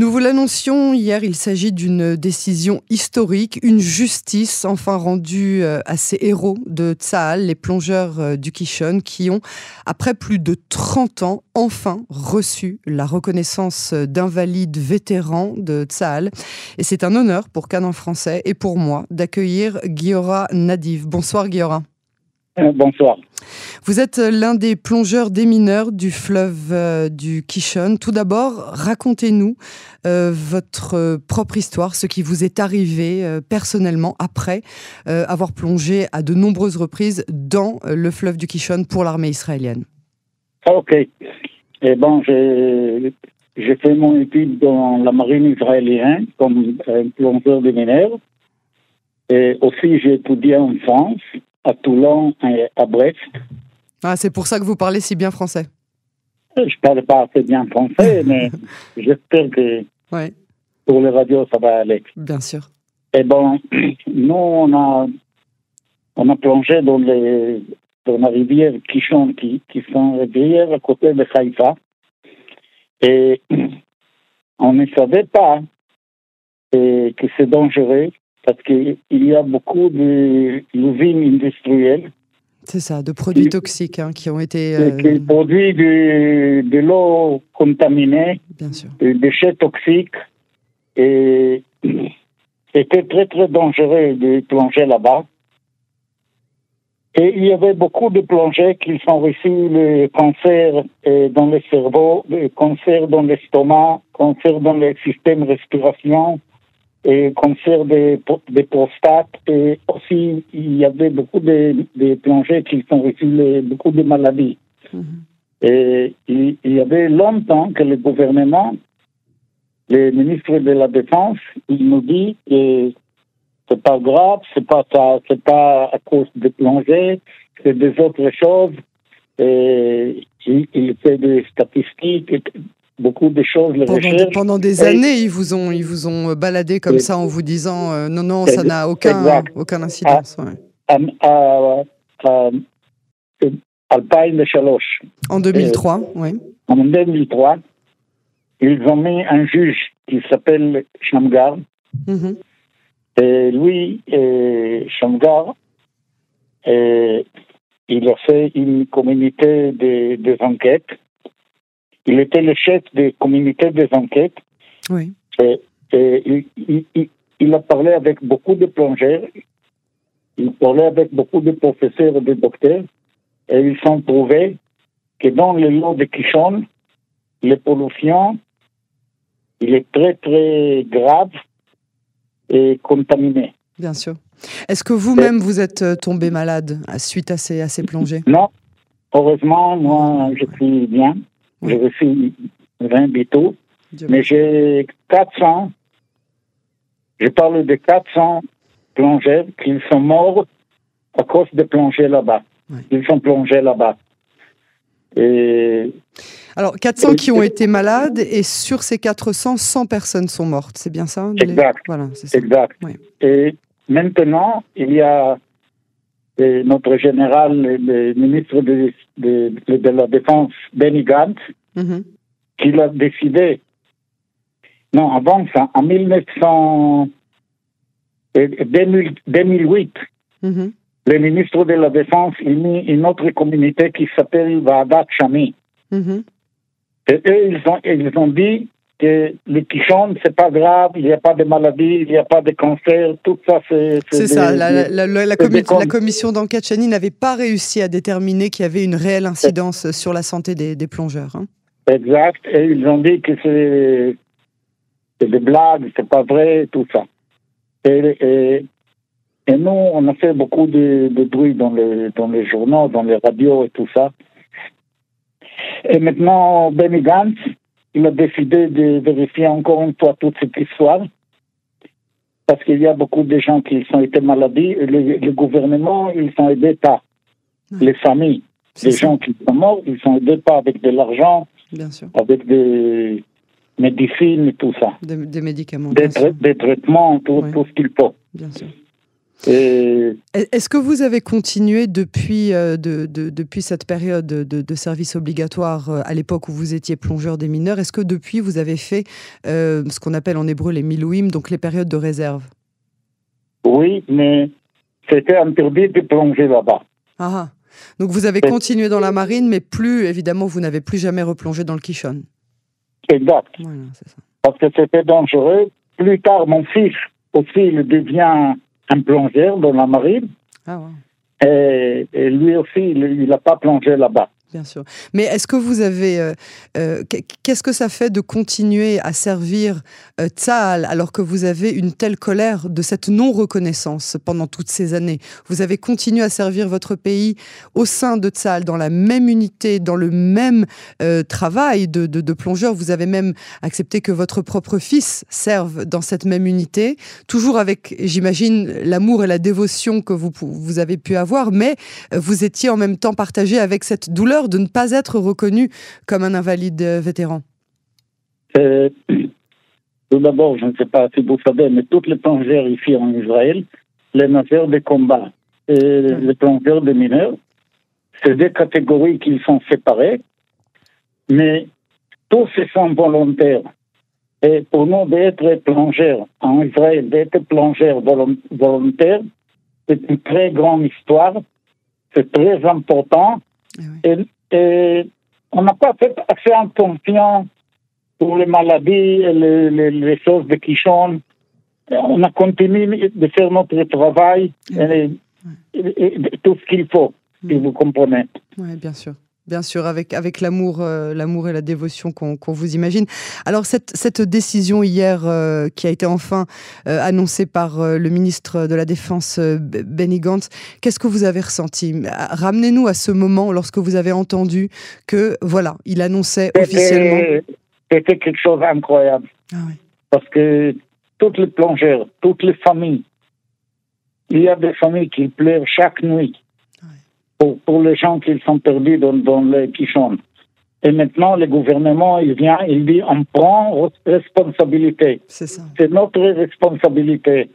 Nous vous l'annoncions hier, il s'agit d'une décision historique, une justice enfin rendue euh, à ces héros de Tsahal, les plongeurs euh, du Kishon, qui ont, après plus de 30 ans, enfin reçu la reconnaissance d'invalides vétérans de Tsahal. Et c'est un honneur pour Canon Français et pour moi d'accueillir Guillora Nadiv. Bonsoir Guillora. Euh, bonsoir. Vous êtes l'un des plongeurs démineurs du fleuve euh, du Kishon. Tout d'abord, racontez-nous euh, votre propre histoire, ce qui vous est arrivé personnellement après avoir plongé à de nombreuses reprises dans le fleuve du Kishon pour l'armée israélienne. Ok. Eh bon, j'ai fait mon étude dans la marine israélienne comme plongeur démineur. Et aussi, j'ai étudié en France à Toulon et à Brest. Ah, c'est pour ça que vous parlez si bien français. Je ne parle pas assez bien français, mais j'espère que pour les radios, ça va aller. Bien sûr. Et bon, nous, on a, on a plongé dans, les, dans la rivière Kishon, qui, qui sont rivières à côté de Haïfa. Et on ne savait pas que c'est dangereux parce qu'il y a beaucoup de usines industrielles. C'est ça, de produits toxiques hein, qui ont été. Euh... Qui de, de l'eau contaminée, Bien sûr. des déchets toxiques. Et c'était très très dangereux de plonger là-bas. Et il y avait beaucoup de plongeurs qui ont reçu le cancer euh, dans le cerveau, le cancer dans l'estomac, cancer dans le système respiration, et cancer des, des prostates. Et aussi, il y avait beaucoup de, plongeurs qui ont reçu beaucoup de maladies. Mhm. Et il, il, y avait longtemps que le gouvernement, le ministre de la Défense, il nous dit que c'est pas grave, c'est pas ça, c'est pas à cause de plongées, c'est des autres choses. Et il, il fait des statistiques, beaucoup de choses. Les pendant, recherches. pendant des années, ils vous ont, ils vous ont baladé comme ça en vous disant euh, non, non, ça n'a aucun, Exact. aucun incidence. ouais. à, à, à, Alpine Chaloche. En 2003, oui. En 2003, ils ont mis un juge qui s'appelle Shamgar. Mhm. Et lui, et Shamgar, et il a fait une communauté de, des enquêtes. Il était le chef des communautés des enquêtes. Oui. Et, et il, il, il, a parlé avec beaucoup de plongeurs. Il parlait avec beaucoup de professeurs et de docteurs. Et ils ont trouvé que dans le lot de Kishon, les pollutions, il est très, très grave et contaminé. Bien sûr. Est-ce que vous-même, vous êtes tombé malade suite à ces, à ces plongées? Non. Heureusement, moi, je suis bien. Oui. Rien du tout. Dieu Mais j'ai 400, je parle de 400 plongeurs qui sont morts à cause de plonger là-bas. Ils sont plongés là-bas. Et Alors, 400 qui ont été malades et sur ces 400, 100 personnes sont mortes. C'est bien ça les- Exact. Voilà, c'est ça. exact. Oui. Et maintenant, il y a notre général, le, ministre de, de, de la Défense, Benny Gantz, Mhm. qui a décidé, non, avant ça, en 1900, euh, 2000 2008, Mhm. le ministre de la Défense a mis une autre communauté qui s'appelle Vadat Chami. Mhm. Et eux, ils ont, ils ont dit que le quichon, c'est pas grave, il n'y a pas de maladie, il n'y a pas de cancer, tout ça, c'est. C'est ça. des- La, la- la- la- la c'est commi- des com- la commission d'enquête Chani n'avait pas réussi à déterminer qu'il y avait une réelle incidence sur la santé des, des plongeurs. hein. Exact. Et ils ont dit que c'est c'est des blagues, c'est pas vrai, tout ça. Et, et, et nous, on a fait beaucoup de, de bruit dans les, dans les journaux, dans les radios et tout ça. Et maintenant, Benny Gantz, il a décidé de vérifier encore une fois toute cette histoire. Parce qu'il y a beaucoup de gens qui ont été malades. Et le, le gouvernement, ils sont aidés pas. Ouais. Les familles, les ça, gens qui sont morts, ils sont aidés pas avec de l'argent, avec des médecines et tout ça. Des, des médicaments, Des, des traitements, tout, Ouais. tout ce qu'il faut. Bien sûr. Est-ce que vous avez continué depuis, euh, de, depuis cette période de, service obligatoire euh, à l'époque où vous étiez plongeur des mineurs? Est-ce que depuis vous avez fait euh, ce qu'on appelle en hébreu les milouim, donc les périodes de réserve? Oui, mais c'était interdit de plonger là-bas. Ah, ah. donc vous avez continué dans la marine, mais plus, évidemment, vous n'avez plus jamais replongé dans le Kishon. Exact. Parce que c'était dangereux. Plus tard, mon fils aussi, il devient un plongeur dans la marine. Ah et, lui aussi, il n'a pas plongé là-bas. Bien sûr. Mais est-ce que vous avez. Euh, euh, qu'est-ce que ça fait de continuer à servir euh, alors que vous avez une telle colère de cette non-reconnaissance pendant toutes ces années? Vous avez continué à servir votre pays au sein de Tzal, dans la même unité, dans le même euh, travail de, de, plongeur. Vous avez même accepté que votre propre fils serve dans cette même unité, toujours avec, j'imagine, l'amour et la dévotion que vous, vous avez pu avoir, mais vous étiez en même temps partagé avec cette douleur de ne pas être reconnu comme un invalide vétéran euh, Tout d'abord, je ne sais pas si vous savez, mais toutes les plongeurs ici en Israël, les nageurs de combat et les plongeurs de mineurs, c'est des catégories qui sont séparées, mais tous sont volontaires. Et pour nous, d'être plongeurs en Israël, d'être plongeurs volontaires, c'est une très grande histoire, c'est très important, et, on n'a pas fait assez attention pour les maladies, les, les, choses de Quichon. On a continué de faire notre travail et, tout ce qu'il faut, si vous comprenez. Oui, bien sûr bien sûr, avec, avec l'amour, euh, l'amour et la dévotion qu'on vous imagine. Alors cette, cette décision hier euh, qui a été enfin euh, annoncée par le ministre de la Défense Benny Gantz, qu'est-ce que vous avez ressenti? Ramenez-nous à ce moment lorsque vous avez entendu que voilà, il annonçait officiellement. C'était quelque chose d'incroyable. Ah Parce que toutes les plongeurs, toutes les familles, il y a des familles qui pleurent chaque nuit pour, les gens qui sont perdus dans, dans les quichons. Et maintenant, le gouvernement, il vient, il dit, on prend responsabilité. C'est notre responsabilité.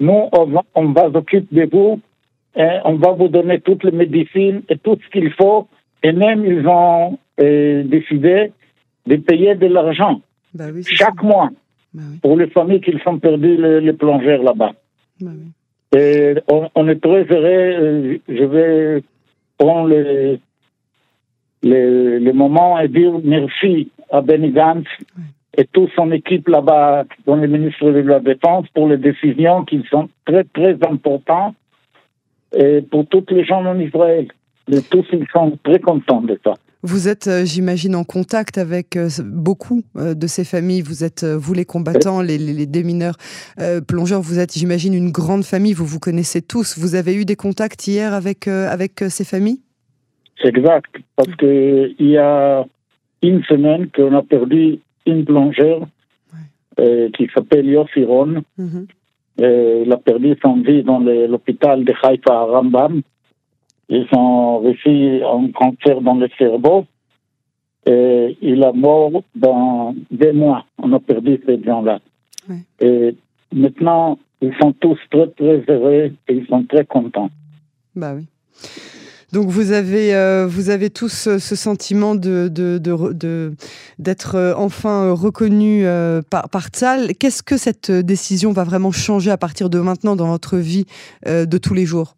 Nous, on va, on va s'occuper de vous, et on va vous donner toutes les médecines et tout ce qu'il faut. Et même, ils ont euh, décidé de payer de l'argent bah chaque mois bah pour les familles qui sont perdues, les, plongeurs là-bas. Bah et on, on, est très heureux. Euh, je vais prend le, le, le, moment et dire merci à Benny Gantz et toute son équipe là-bas dans le ministre de la Défense pour les décisions qui sont très, très importantes et pour tous les gens en Israël. Et tous, ils sont très contents de ça. Vous êtes, euh, j'imagine, en contact avec euh, beaucoup euh, de ces familles. Vous êtes, vous les combattants, les, les, démineurs, plongeurs. Vous êtes, j'imagine, une grande famille. Vous vous connaissez tous. Vous avez eu des contacts hier avec, avec ces familles? C'est exact. Parce qu'il y a une semaine qu'on a perdu une plongeur qui s'appelle Yossiron. Mhm. il a perdu son vie dans l'hôpital de Haïfa à Rambam. Ils ont reçu un cancer dans le cerveau et il a mort dans deux mois. On a perdu ces gens-là. Et maintenant, ils sont tous très, très heureux et ils sont très contents. Bah oui. Donc vous avez, euh, vous avez tous ce sentiment de, de, de, d'être euh, enfin reconnu euh, par, par Tzal. Qu'est-ce que cette décision va vraiment changer à partir de maintenant dans votre vie de tous les jours?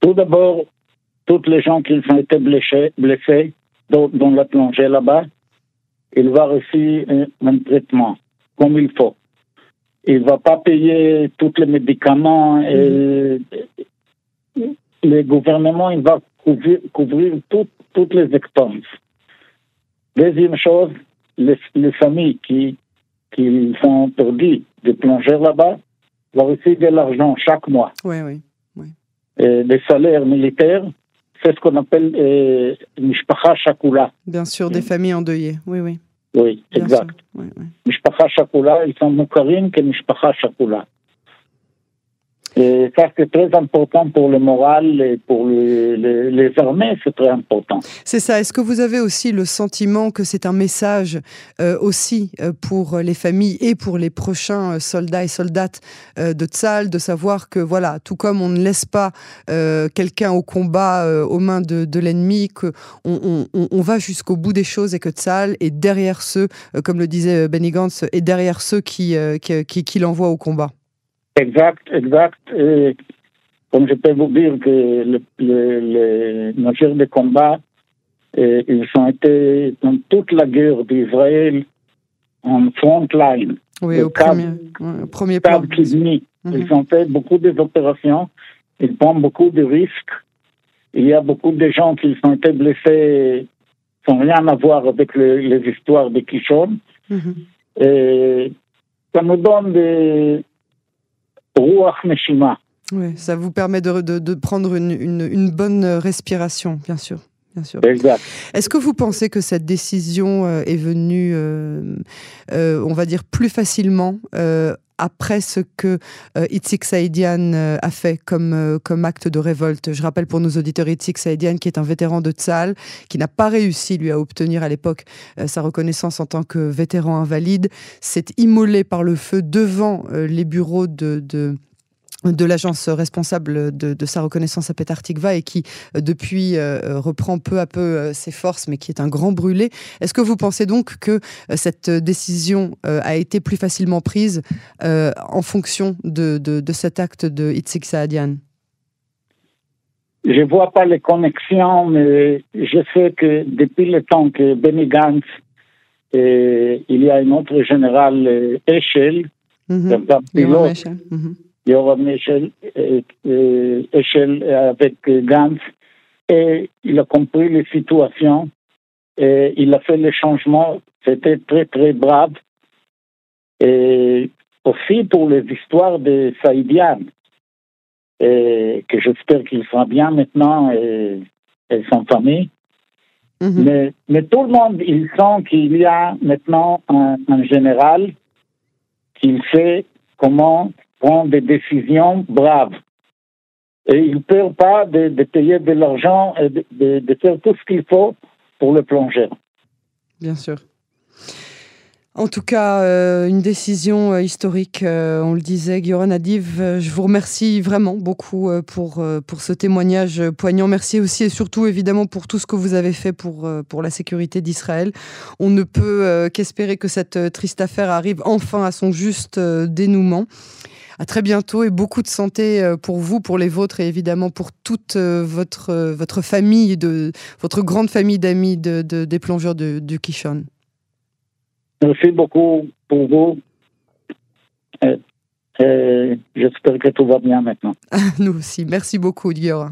Tout d'abord, toutes les gens qui ont été blessés, blessés dans, la plongée là-bas, il va recevoir un, traitement comme il faut. Il ne va pas payer tous les médicaments et le gouvernement il va couvrir, toutes les expenses. Deuxième chose, les, familles qui, qui sont perdues de plonger là-bas vont recevoir de l'argent chaque mois. Oui, oui des salaires militaires, c'est ce qu'on appelle euh, Mishpacha Shakula. Bien sûr, des familles endeuillées, oui, oui. Oui, exact. Mishpacha Shakula, ils sont Mukarim que Mishpacha Shakula. Et ça, c'est très important pour le moral et pour les, armées, c'est très important. C'est ça. Est-ce que vous avez aussi le sentiment que c'est un message euh, aussi euh, pour les familles et pour les prochains euh, soldats et soldates de Tzal, de savoir que, voilà, tout comme on ne laisse pas quelqu'un au combat aux mains de, de l'ennemi, qu'on on, on, va jusqu'au bout des choses et que Tzal est derrière ceux, comme le disait Benny Gantz, est derrière ceux qui, qui, qui, qui l'envoient au combat. Exact, exact. Et comme je peux vous dire que les le, le de combat, et ils ont été dans toute la guerre d'Israël en front line. Oui, au premier, au premier plan. Mhm. Ils ont fait beaucoup d'opérations, ils prennent beaucoup de risques. Il y a beaucoup de gens qui ont été blessés sans rien à voir avec les histoires de Kishon. Mhm. Et ça nous donne des, oui, ça vous permet de, de, prendre une, une, bonne respiration, bien sûr. Bien sûr. Est-ce que vous pensez que cette décision euh, est venue, euh, euh, on va dire, plus facilement après ce que Itzik Saïdian a fait comme, comme acte de révolte. Je rappelle pour nos auditeurs Itzik Saïdian, qui est un vétéran de Tzal, qui n'a pas réussi, lui, à obtenir à l'époque sa reconnaissance en tant que vétéran invalide, s'est immolé par le feu devant les bureaux de de l'agence responsable de, sa reconnaissance à Petartikva et qui euh, depuis euh, reprend peu à peu euh, ses forces mais qui est un grand brûlé. Est-ce que vous pensez donc que cette décision a été plus facilement prise en fonction de, cet acte de Itzik Saadian? Je ne vois pas les connexions, mais je sais que depuis le temps que Benny Gantz, il y a un autre général, Echel, mm Yoram Echel, Echel avec Gantz, et il a compris les situations et il a fait les changements. C'était très, très brave. Et aussi pour les histoires de Saïdian, et que j'espère qu'il sera bien maintenant et, et son famille. Mais, mais, tout le monde, il sent qu'il y a maintenant un, un général qui sait comment prend des décisions braves. Et il ne perd pas de, de l'argent et de, faire tout ce qu'il faut pour le plonger. Bien sûr. En tout cas, euh, une décision euh, historique, euh, on le disait, Guillaume Nadiv, je vous remercie vraiment beaucoup pour, pour ce témoignage poignant. Merci aussi et surtout évidemment pour tout ce que vous avez fait pour, pour la sécurité d'Israël. On ne peut qu'espérer que cette triste affaire arrive enfin à son juste dénouement. À très bientôt et beaucoup de santé euh, pour vous, pour les vôtres et évidemment pour toute euh, votre, euh, votre famille, de, votre grande famille d'amis de, des plongeurs de, du Kishon. Merci beaucoup pour vous. J'espère que tout va bien maintenant. Nous aussi. Merci beaucoup, Dior.